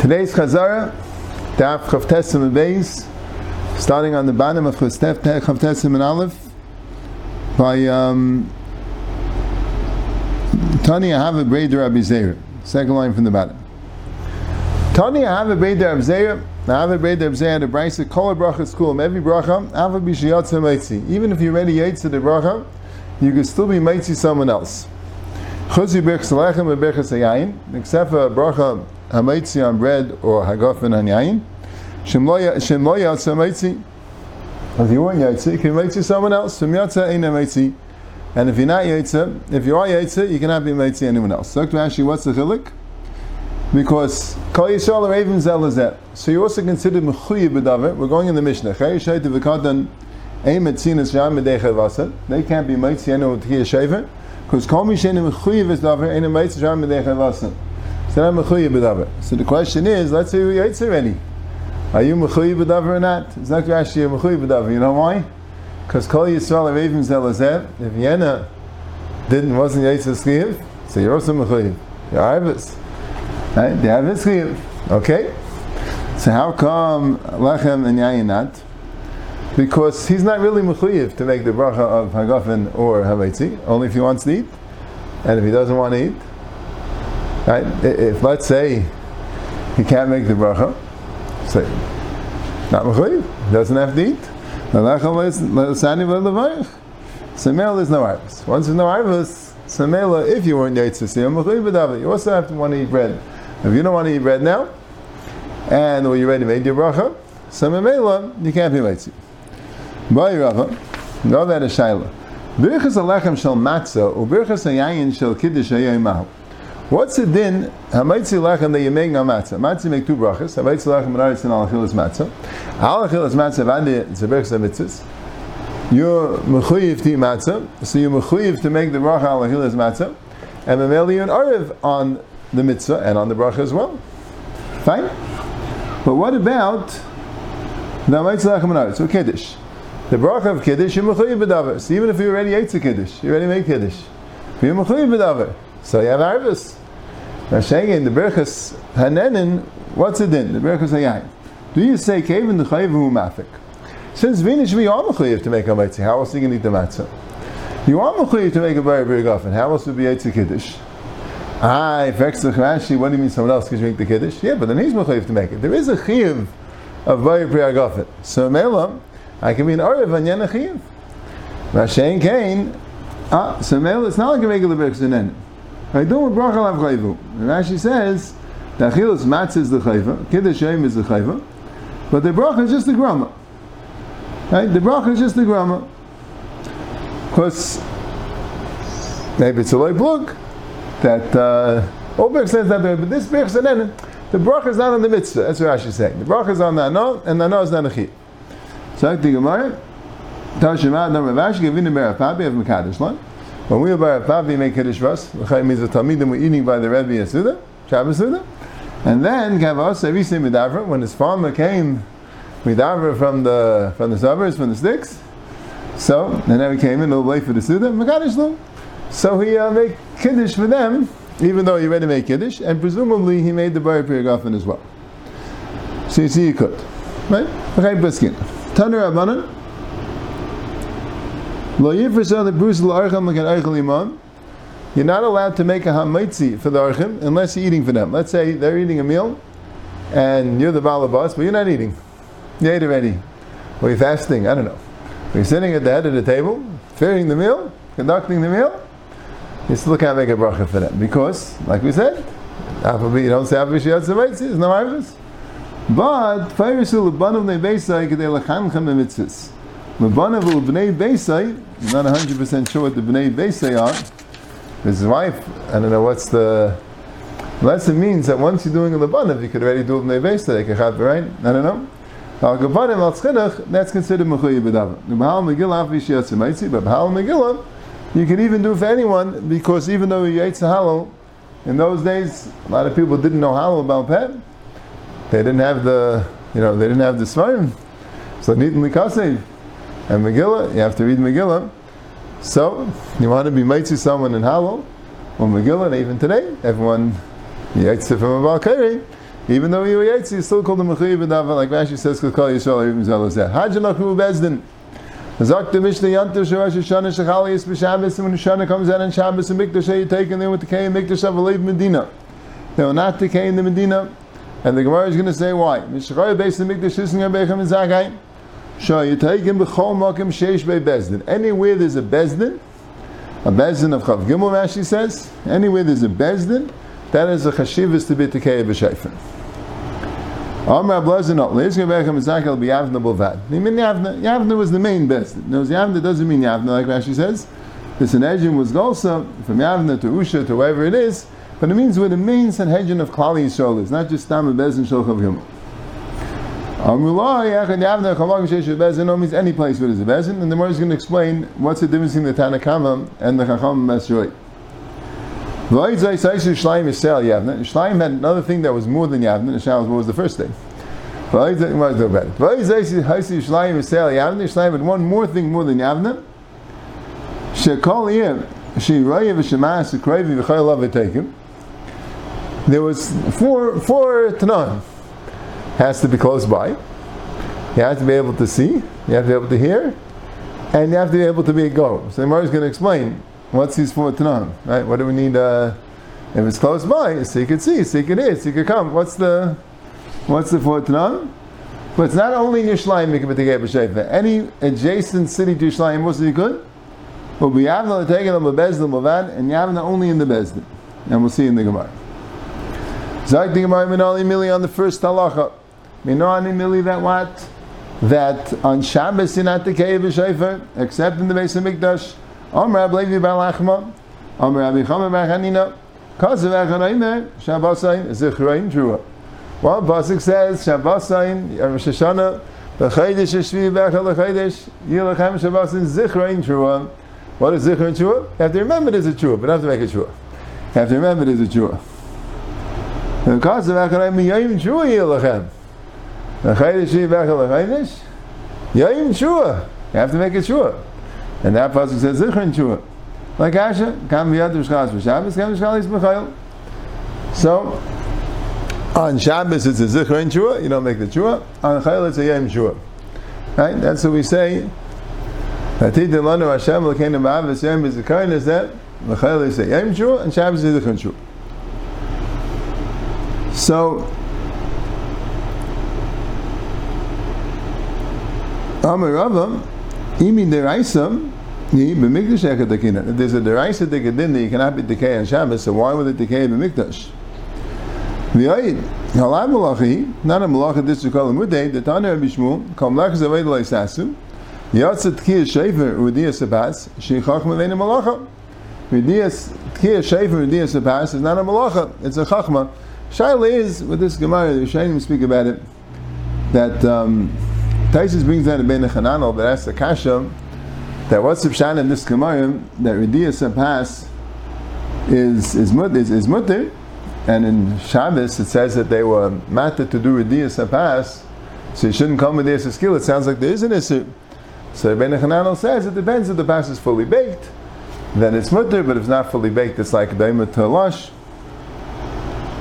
Today's Chazara, Daf Chavtesim and Beis, starting on the bottom of Chavtesim and Aleph, by um, Tani Ahava Breder Rabbi Zeir. Second line from the bottom. Tani Ahava Breder Rabbi Zeir, Ahava Breder Rabbi Zeir, the Brisa, Kol Bracha School, every Bracha, Ahava Meitzi. Even if you're ready Yaitza the Bracha, you can still be Meitzi someone else. Chuzi Birch Salechem and Birchas Hayayin, except for Bracha Hamaitzi on bread or Hagafen on Yayin. Shem lo Yatza Meitzi. If you weren't Yaitza, you can Meitzi someone else. Shem Yatza Ein Meitzi. And if you're not Yaitza, if you are Yaitza, you cannot be Meitzi anyone else. So, actually, what's the chilik? Because Kol Yisrael even zelazet. So you also consider Mechuyi B'davar. We're going in the Mishnah. Chay Shayt V'katan They can't be Meitzi. Because Kol Mishen Mechuyi V'davar Ein Meitzi Yam Medecha Vasa. So not Mechuyi B'davar. So the question is, let's say you're Yaitza already. Are you Mechuyi B'davar or not? It's not actually a Mechuyi B'davar. You know why? Because Kol Yisrael are even zelazet. If Yena didn't wasn't Yaitza Schiyv, so you're also Mechuyi. You're Arvis. Right? They have his chiyuv. Okay? So how come lechem and yayin not? Because he's not really mechuyev to make the bracha of hagafen or havaitzi, only if he wants to eat. And if he doesn't want to eat, right? If let's say he can't make the bracha, say not mechuyev, doesn't have to eat. V'levarich. Samel is no arvus. Once there's no arvus, Samela, if you weren't Yaitz you also have to want to eat bread. If you don't want to eat bread now, and or you ready made your bracha, so you can't be mitzi. Bye Rava, no that is shaila. Birchas alechem shel matzah, or birchas hayayin shel kiddush hayayimahu. What's the din? Hamaitzi lechem that you make on matzah. Matzah make two brachas. Hamaitzi lechem menaris and alachilas matzah. Alachilas matzah vandi zebirchas mitzvahs. You're mechuyev to matzah, so you're mechuyev to make the bracha alachilas matzah, and memeli you're an ariv on the mitzvah and on the bracha as well. Fine? But what about the mitzvah lachem So kiddush. The bracha of kiddush, you're mechuyev b'davar. So even if you already ate the kiddush, you already made kiddush. You're mechuyev b'davar. So you have. Now saying the berachas hanenin, what's it in? The berachas hayayin. Do you say kevin the chayiv mafik? Since we are mechuyev to make a mitzvah, how else are you going to eat the matzah? You are mechuyev to make a very very often. How else would be ate the kiddush? Ah, if Rashi, what do you mean someone else can make the kiddush? Yeah, but then he's mechayiv to make it. There is a chiyuv of bayir priyagafit. So mela, I can be an ariv and yen a chiyuv. Kain. Ah, so mela, it's not like a regular berchzinen. I do with bracha lav chayvu. Rashi says the achilas matz is the chayva, kiddush shem is the chayva, but the bracha is just the grama. Right? The bracha is just the grama. Because maybe it's a loy plug that uh, Oberg says that, but this Birch Zanen, the bracha is not on the mitzvah. That's what Rashi is saying. The bracha is on the ano, and the ano is not a chiyuv. So the Gemara, Tashima, number Rashi, Gavina Ber Papi of Mekadosh Lan. When we were by Papi, make Kiddush Ras. L'chayim means the Talmidim were eating by the Rebbe Yasuda, Shabbos Suda. And then Kavos Avisi Midavra, when his farmer came Midavra from the from the suburbs, from the sticks. So, then he came in, little late for the Suda, Mekadosh Lan. So he uh, made Kiddush for them, even though he already made Kiddush, and presumably he made the Bari Priyagofen as well. So you see, he could. Right? Okay, Bliskin. Tanur Abanan. Lo Yifrisah the Bruce L'archam like an Eichel Imam. You're not allowed to make a hamaitzi for the archim unless you're eating for them. Let's say they're eating a meal, and you're the balabas, but you're not eating. You ate already. Or you're fasting, I don't know. You're sitting at the head of the table, fearing the meal, conducting the meal, you still can't make a bracha for them because, like we said, you don't say there's no Arvis. But Fayrisul Lebanav Ne Beisai Kedei Lachanchem Mitzvahs. Lebanav Bnei Beisai, not 100% sure what the Bnei Beisai are. His wife, I don't know what's the lesson means that once you're doing a Lebanav, you could already do a Bnei Beisai, right? I don't know. Al Gavanim Al Tzchidach, that's considered Mechuyi B'Dava. Bahal Megillah Avishiyat Zavaitzi, but Bahal Megillah, you can even do for anyone because even though you ate halal, in those days a lot of people didn't know halal about pet. They didn't have the you know they didn't have the svarim. So nit mikasev and Megillah, you have to read Megillah. So you want to be mitzvah someone in halal, Well, Megillah, and even today, everyone Yaitse from a Balkari, even though you were Yaitse, you still called him Mechayiv B'dava, like Rashi says, Kol Yisrael, even Zelazeh. Hajj Hu Bezdin. Zok the Mishnah Yantav Sharash Hashanah Shechali Yis B'Shabbos, and when Hashanah comes out on Shabbos and Mikdash, you take with the Kay and Mikdash of Alev Medina. They will not decay in the Medina, and the Gemara is going to say why. Mishachar based on Mikdash Yabechem and Zagai. Sure, you take him b'chol makim sheish be bezdin. Anywhere there's a bezdin, a bezdin of Chav Gimel, Rashi says, anywhere there's a bezdin, that is a chashivas to be tekei b'sheifen. Amar Ablazin not Leis Gebechem Zakel be Yavna Bovad. I mean Yavna. Yavna was the main bezdin. No, Yavna doesn't mean Yavna like Rashi says. The Sanhedrin was also from Yavna to Usha to wherever it is, but it means where the main Sanhedrin of Klali Yisrael is, not just Tam and Bezdin Shulchav Gimel. Amrullah means any place where there's a Bezdin, and the Gemara is going to explain what's the difference between the Tanakama and the Chacham Mesroi. Shleim had another thing that was more than Yavna. Shleim was the first thing. Shleim had one more thing more than Yavna. There was four four tanan. Has to be close by. You have to be able to see. You have to be able to hear, and you have to be able to be a go. So the Gemara is going to explain What's these four tanan? Right? What do we need? Uh, if it's close by, so you can see, so you can hear, so you can come. What's the what's the four tanan? But it's not only in Yerushalayim Any adjacent city to Yerushalayim you could. But we have not taken them a bezdin mavad, and you have not only in the bezdin, and we'll see in the Gemara. Zayt Gemara minali mili on the first halacha. Minali mili that what? That on Shabbos you're not of except in the base of Mikdash. Om Rab Levi Bar Lachma, Om Rabbi Chama Bar Hanina, Kazav Echanaime, Shabbasayin, Zichrain Trua. Well, Pasuk says, Shabbasayin, Rosh Hashanah, B'chaydish Shvi Bechel L'chaydish, Yilachem Shabbasayin, Zichrain Trua. What is Zichrain Trua? You have to remember there's a Trua, but not to make a Trua. You have to remember there's a Trua. Echanaime, Yayim Trua Yilachem. B'chaydish Shvi Bechel L'chaydish, Yayim Trua. You have to make a Trua. And that pasuk says zichron shua. Like Asha, kam v'yad v'shchaz v'shabbos, kam v'shchal yismachayil. So, on Shabbos it's a zichron shua, you don't make the shua. On chayil it's a yom shua. Right? That's what we say. Atid delanu Hashem l'keinu ba'avis yom b'zikayin is that er. l'chayil is a yom shua, and Shabbos is a zichron shua. So, Amar Rava, Imi deraisa, b'mikdash ekadakina. If there's a deraisa dekadin that you cannot be decay on Shabbos, so why would it decay b'mikdash? V'ayid, halai malachi, not a malacha this to call a mudei, the Tana Rabbi Shmuel, kol malach zaved lo isasu, yatzat tkiyah shefer udiyah sabas, sheichach mevena malacha. Udiyah tkiyah shefer udiyah sabas is not a malacha, it's a chachma. Shaila is, with this Gemara, the Shainim speak about it, that um, Taisus brings down a Ben Chananel, but that's the Kasha, that what's Pshan in this Gemara, that Rediyas Sapas is, is, is, is mutter, and in Shabbos it says that they were matter to do Rediyas Sapas, so you shouldn't come with the skill. It sounds like there is an issue. So Ben Chananel says it depends if the pass is fully baked, then it's mutter, but if it's not fully baked, it's like Daima Talash.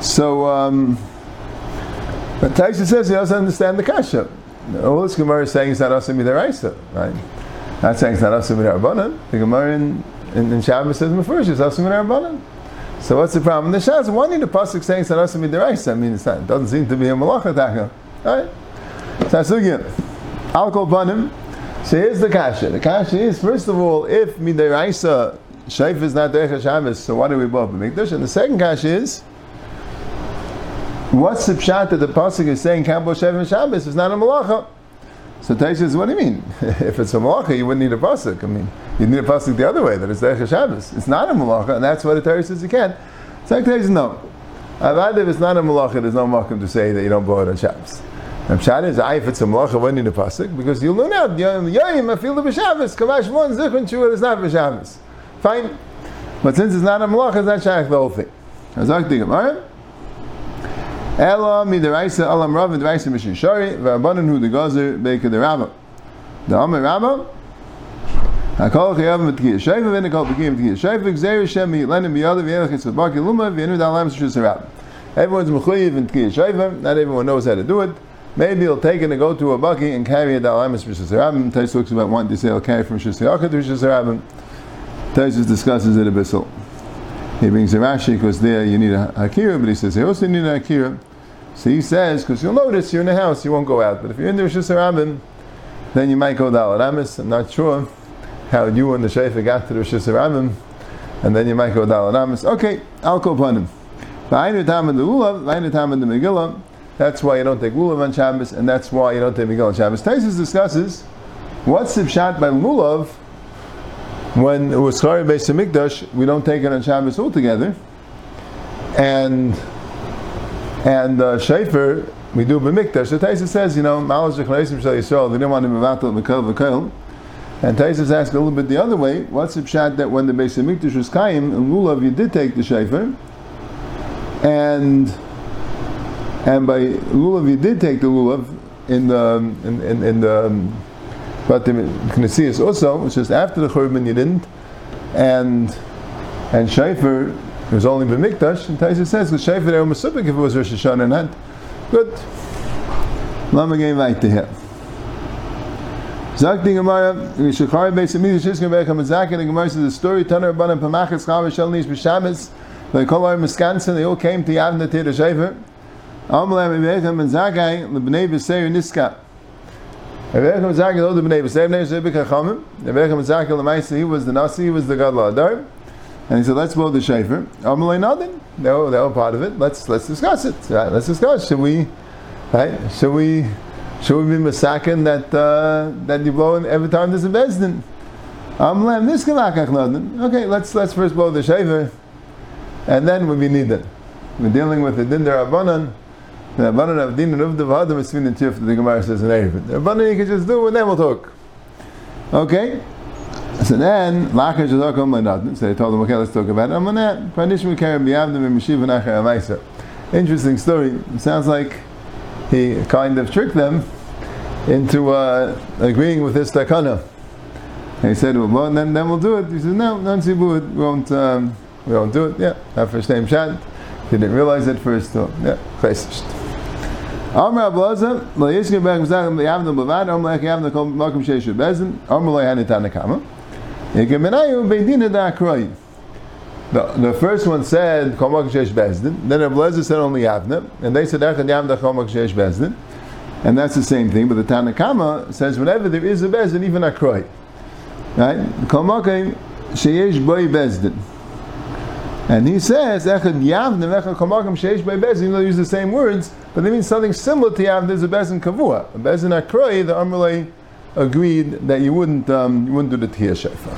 So, um, but Taisa says he doesn't understand the kasha. All this Gemara is saying is not asim midaraisa, right? Not saying it's not asim midarabanan. The Gemara in, in, in Shabbos says first it's asim midarabanan. So what's the problem? The why need the pasuk saying it's not asim midaraisa? I mean, it's not, it doesn't seem to be a malacha taka, right? So again. Alcohol banim. So here's the kasha. The kasha is first of all, if midaraisa shaif is not derech Shabbos, so why do we both mikdash? And the second kasha is. What's the pshat that the pasuk is saying Kambo Shevim Shabbos is not a malacha? So Taisha says, what do you mean? if it's a malacha, you wouldn't need a pasuk. I mean, you need a pasuk the other way that it's Derech Shabbos. It's not a malacha, and that's why the Torah says you can. So Taisha says, no. Avad, if it's not a malacha, there's no makom to say that you don't blow it on Shabbos. And pshat is, I if it's a malacha, wouldn't need a pasuk because you learn out Yom I feel the b'Shabbos. Kavash one zichron shua is not b'Shabbos. Fine, but since it's not a malacha, it's not shaykh the whole thing. Azak All right. Ela midiraisa alam rav midiraisa mishin shari v'abanan hu degazer beika derabba. The Amar Rabba Hakol chayav v'tkiyah shayfa v'nikol b'kiyah v'tkiyah shayfa gzeir shem yilenim b'yadav v'yelech yitzvah baki luma v'yenu da'alam s'shus Everyone's mechuyev in tkiyah. Not everyone knows how to do it. Maybe he'll take it and go to a buggy and carry a da'alamis for shus Tais talks about wanting to say he'll from shus to shus harabim. Tais discusses it a bit. He brings a Rashi because there you need a hakira, but he says he also need a hakira. So he says, because you'll notice you're in the house, you won't go out. But if you're in the Rosh Hashanah, then you might go Dalit Amis. I'm not sure how you and the Shaifa got to the Rosh Hashanah, and then you might go Dalit Amis. Okay, I'll go upon him. The the. That's why you don't take Lulav on Shabbos, and that's why you don't take Megillah on Shabbos. Taisus discusses what's the shot by Lulav when it was Chari Beis Hamikdash, we don't take it on Shabbos altogether. And and uh, Shafer, we do b'mikdash. So Taisa says, you know, Malash Zechnaisim Shal Yisrael, they didn't want to mevatel v'kel v'kel. And Taisa asks a little bit the other way, what's the pshat that when the Beis Hamikdash was Kaim, in Lulav you did take the Shafer, and and by Lulav you did take the Lulav in the, in, in, in the, but the Knesias also, it's just after the Churban you didn't, and and Shaifer was only B'mikdash, and Taisa says, because Shaifer there was if it was Rosh Hashanah, not good. Lama game right to him. Zakti Gemara, Rishachari Beis Amidah Shishka Becha Mazaka, the Gemara says the story, Taner Rabbanan Pamachas Chava Shel Nish they call our Miskansen, they all came to Yavna Tira Shaifer, Amalei Becha Mazakai, Lebnei V'Seir Niska, Mazaka told the Bnei B'Seir Bnei B'Seir B'Chachamim. Rebecca Mazaka L'maisa, he was the Nasi, he was the Gadol Adar. And he said, let's blow the shofar. Amalei Nadin. They were, they were part of it. Let's let's discuss it. Right? Let's discuss. Should we, right? Should we, should we be masakin that uh, that you blow every time there's a bezdin? Amalei this Nadin. Okay, let's let's first blow the shofar, and then when we need it. We're dealing with the din derabanan. The Rabbanan of Din and Uvda V'Adam is Svin and Tif, the Gemara says in Erev. The Rabbanan you can just do, and then we'll talk. Okay? So then, Lachar Shadokom Lenadin, so they told him, okay, let's talk about it. Amanat, Pranishma Kerem B'Yavdim and Meshiv and Achar Amaisa. Interesting story. It sounds like he kind of tricked them into uh, agreeing with this takana. And he said, well, then, then we'll do it. He said, no, non we won't, um, we won't do it. Yeah, our first name. He didn't realize it first. So, yeah. Amr Yishke Bech Mzachim Yavna Amr Lech Yavna Kol Sheshu Bezin, Amr Lech Beidina Da. The, the first one said Kol Malkum Shesh Bezdin, then Ablaza said only Yavna, and they said Echad Yavna Kol Malkum Shesh Bezdin, and that's the same thing, but the Tanakama says whenever there is a Bezdin, even Akroi. Right? Kol Malkum Sheyesh Boi Bezdin. And he says, Echad Yavna Echad Kol Malkum Sheyesh Boi Bezdin, even though they use the same words, but they mean something similar to Yav. There's a bezin kavua, a bezin akroi. The Amrulay agreed that you wouldn't um, you wouldn't do the tiyah shefa.